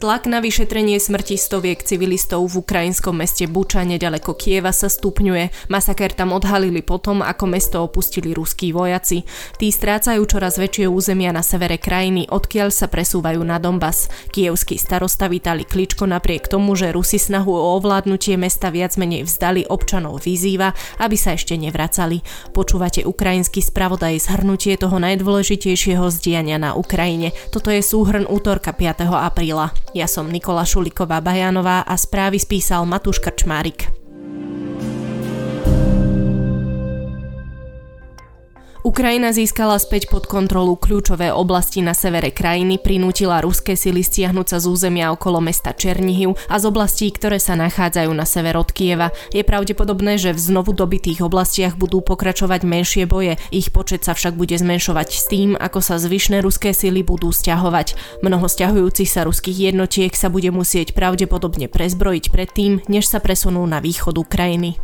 Tlak na vyšetrenie smrti stoviek civilistov v ukrajinskom meste Buča nedaleko Kieva sa stupňuje. Masaker tam odhalili potom, ako mesto opustili ruskí vojaci. Tí strácajú čoraz väčšie územia na severe krajiny, odkiaľ sa presúvajú na Donbass. Kievský starosta Vitali Kličko napriek tomu, že Rusi snahu o ovládnutie mesta viac menej vzdali občanov vyzýva, aby sa ešte nevracali. Počúvate ukrajinský spravodaj zhrnutie toho najdôležitejšieho zdiania na Ukrajine. Toto je súhrn útorka 5. apríla. Ja som Nikola Šuliková Bajanová a správy spísal Matúš Krčmárik. Ukrajina získala späť pod kontrolu kľúčové oblasti na severe krajiny, prinútila ruské sily stiahnuť sa z územia okolo mesta Černihiv a z oblastí, ktoré sa nachádzajú na sever od Kieva. Je pravdepodobné, že v znovu dobitých oblastiach budú pokračovať menšie boje, ich počet sa však bude zmenšovať s tým, ako sa zvyšné ruské sily budú stiahovať. Mnoho stiahujúcich sa ruských jednotiek sa bude musieť pravdepodobne prezbrojiť predtým, než sa presunú na východ Ukrajiny.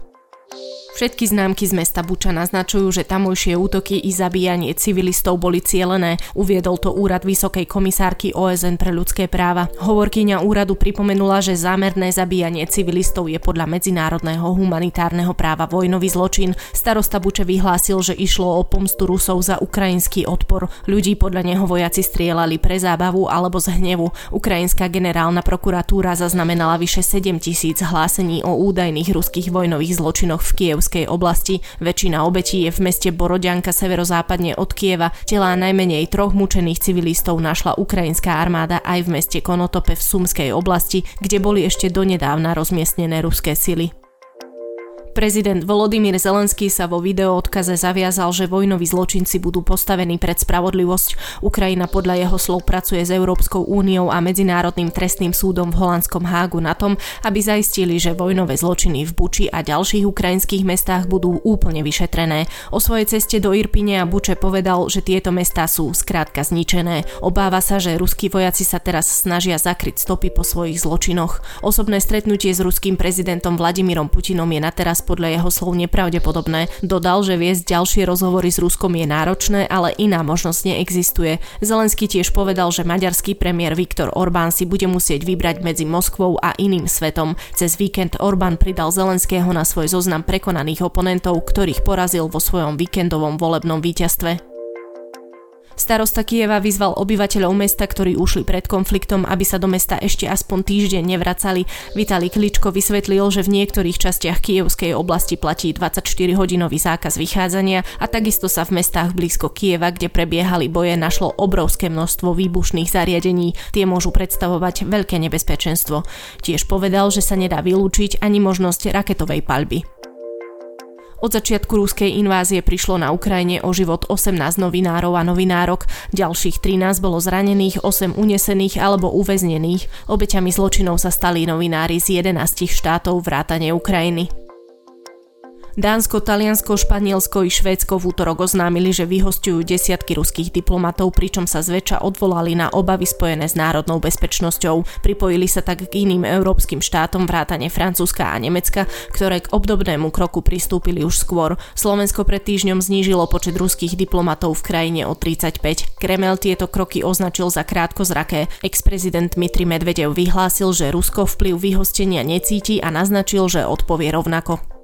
Všetky známky z mesta Buča naznačujú, že tamojšie útoky i zabíjanie civilistov boli cielené, uviedol to úrad Vysokej komisárky OSN pre ľudské práva. Hovorkyňa úradu pripomenula, že zámerné zabíjanie civilistov je podľa medzinárodného humanitárneho práva vojnový zločin. Starosta Buče vyhlásil, že išlo o pomstu Rusov za ukrajinský odpor. Ľudí podľa neho vojaci strieľali pre zábavu alebo z hnevu. Ukrajinská generálna prokuratúra zaznamenala vyše 7 tisíc hlásení o údajných ruských vojnových zločinoch v Kiev Kievskej oblasti. Väčšina obetí je v meste Borodianka severozápadne od Kieva. Telá najmenej troch mučených civilistov našla ukrajinská armáda aj v meste Konotope v Sumskej oblasti, kde boli ešte donedávna rozmiestnené ruské sily. Prezident Volodymyr Zelenský sa vo videoodkaze zaviazal, že vojnoví zločinci budú postavení pred spravodlivosť. Ukrajina podľa jeho slov pracuje s Európskou úniou a Medzinárodným trestným súdom v holandskom Hágu na tom, aby zaistili, že vojnové zločiny v Buči a ďalších ukrajinských mestách budú úplne vyšetrené. O svojej ceste do Irpine a Buče povedal, že tieto mestá sú skrátka zničené. Obáva sa, že ruskí vojaci sa teraz snažia zakryť stopy po svojich zločinoch. Osobné stretnutie s ruským prezidentom Vladimírom Putinom je na teraz podľa jeho slov nepravdepodobné. Dodal, že viesť ďalšie rozhovory s Ruskom je náročné, ale iná možnosť neexistuje. Zelenský tiež povedal, že maďarský premiér Viktor Orbán si bude musieť vybrať medzi Moskvou a iným svetom. Cez víkend Orbán pridal Zelenského na svoj zoznam prekonaných oponentov, ktorých porazil vo svojom víkendovom volebnom víťazstve. Starosta Kieva vyzval obyvateľov mesta, ktorí ušli pred konfliktom, aby sa do mesta ešte aspoň týždeň nevracali. Vitali Kličko vysvetlil, že v niektorých častiach Kievskej oblasti platí 24-hodinový zákaz vychádzania a takisto sa v mestách blízko Kieva, kde prebiehali boje, našlo obrovské množstvo výbušných zariadení. Tie môžu predstavovať veľké nebezpečenstvo. Tiež povedal, že sa nedá vylúčiť ani možnosť raketovej palby. Od začiatku ruskej invázie prišlo na Ukrajine o život 18 novinárov a novinárok, ďalších 13 bolo zranených, 8 unesených alebo uväznených. Obeťami zločinov sa stali novinári z 11 štátov vrátane Ukrajiny. Dánsko, Taliansko, Španielsko i Švédsko v útorok oznámili, že vyhostujú desiatky ruských diplomatov, pričom sa zväčša odvolali na obavy spojené s národnou bezpečnosťou. Pripojili sa tak k iným európskym štátom vrátane Francúzska a Nemecka, ktoré k obdobnému kroku pristúpili už skôr. Slovensko pred týždňom znížilo počet ruských diplomatov v krajine o 35. Kremel tieto kroky označil za krátkozraké. Ex-prezident Dmitri Medvedev vyhlásil, že Rusko vplyv vyhostenia necíti a naznačil, že odpovie rovnako.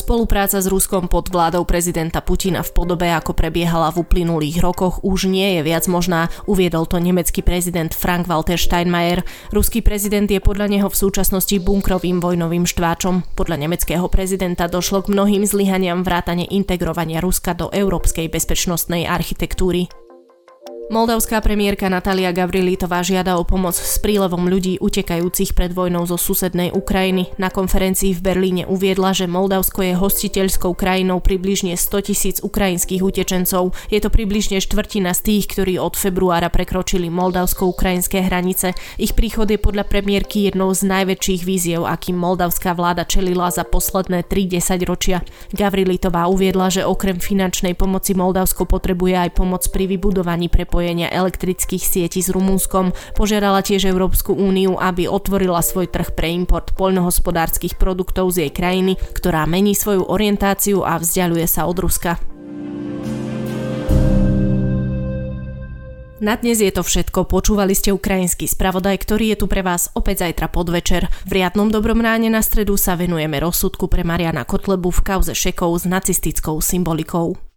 Spolupráca s Ruskom pod vládou prezidenta Putina v podobe, ako prebiehala v uplynulých rokoch, už nie je viac možná, uviedol to nemecký prezident Frank-Walter Steinmeier. Ruský prezident je podľa neho v súčasnosti bunkrovým vojnovým štváčom. Podľa nemeckého prezidenta došlo k mnohým zlyhaniam vrátane integrovania Ruska do európskej bezpečnostnej architektúry. Moldavská premiérka Natalia Gavrilitová žiada o pomoc s prílevom ľudí utekajúcich pred vojnou zo susednej Ukrajiny. Na konferencii v Berlíne uviedla, že Moldavsko je hostiteľskou krajinou približne 100 tisíc ukrajinských utečencov. Je to približne štvrtina z tých, ktorí od februára prekročili moldavsko-ukrajinské hranice. Ich príchod je podľa premiérky jednou z najväčších víziev, akým moldavská vláda čelila za posledné 3 ročia. Gavrilitová uviedla, že okrem finančnej pomoci Moldavsko potrebuje aj pomoc pri vybudovaní prepojenia prepojenia elektrických sietí s Rumunskom. Požiadala tiež Európsku úniu, aby otvorila svoj trh pre import poľnohospodárskych produktov z jej krajiny, ktorá mení svoju orientáciu a vzdialuje sa od Ruska. Na dnes je to všetko. Počúvali ste ukrajinský spravodaj, ktorý je tu pre vás opäť zajtra podvečer. V riadnom dobrom ráne na stredu sa venujeme rozsudku pre Mariana Kotlebu v kauze šekov s nacistickou symbolikou.